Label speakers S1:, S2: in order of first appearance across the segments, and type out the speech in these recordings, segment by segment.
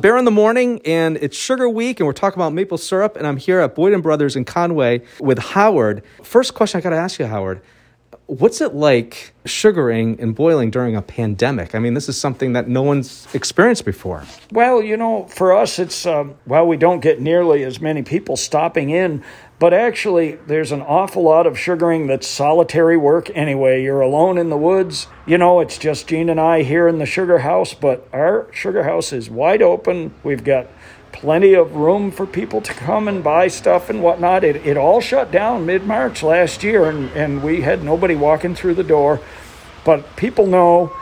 S1: Bear in the morning, and it's Sugar Week, and we're talking about maple syrup. And I'm here at Boyden Brothers in Conway with Howard. First question I got to ask you, Howard, what's it like sugaring and boiling during a pandemic? I mean, this is something that no one's experienced before.
S2: Well, you know, for us, it's um, well, we don't get nearly as many people stopping in, but actually, there's an awful lot of sugaring that's solitary work anyway. You're alone in the woods. You know, it's just Gene and I here in the sugar house, but our sugar house is wide open. We've got plenty of room for people to come and buy stuff and whatnot. It, it all shut down mid March last year, and, and we had nobody walking through the door. But people know,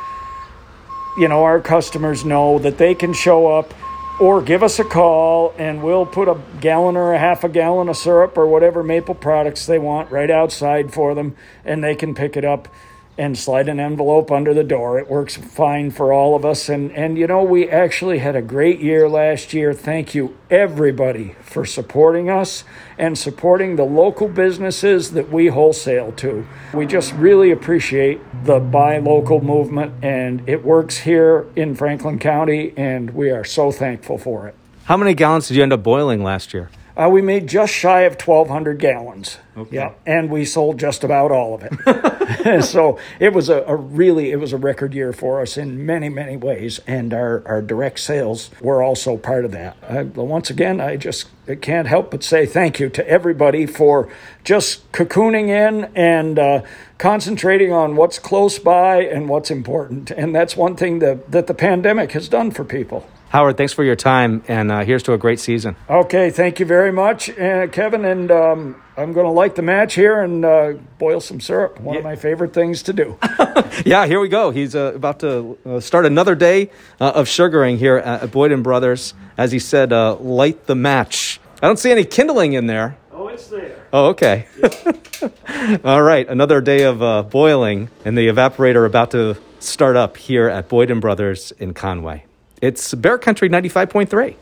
S2: you know, our customers know that they can show up or give us a call and we'll put a gallon or a half a gallon of syrup or whatever maple products they want right outside for them and they can pick it up and slide an envelope under the door. It works fine for all of us. And, and you know, we actually had a great year last year. Thank you, everybody, for supporting us and supporting the local businesses that we wholesale to. We just really appreciate the buy local movement, and it works here in Franklin County, and we are so thankful for it.
S1: How many gallons did you end up boiling last year?
S2: Uh, we made just shy of 1,200 gallons. Okay. Yeah, and we sold just about all of it. so it was a, a, really it was a record year for us in many many ways, and our, our direct sales were also part of that. I, once again, I just I can't help but say thank you to everybody for just cocooning in and uh, concentrating on what's close by and what's important, and that's one thing that that the pandemic has done for people.
S1: Howard, thanks for your time, and uh, here's to a great season.
S2: Okay, thank you very much, uh, Kevin. And um, I'm going to light the match here and uh, boil some syrup. One yeah. of my favorite things to do.
S1: yeah, here we go. He's uh, about to uh, start another day uh, of sugaring here at Boyden Brothers. As he said, light the match. I don't see any kindling in there.
S2: Oh, it's there.
S1: Oh, okay. Yeah. All right, another day of boiling, and the evaporator about to start up here at Boyden Brothers in Conway. It's Bear Country 95.3.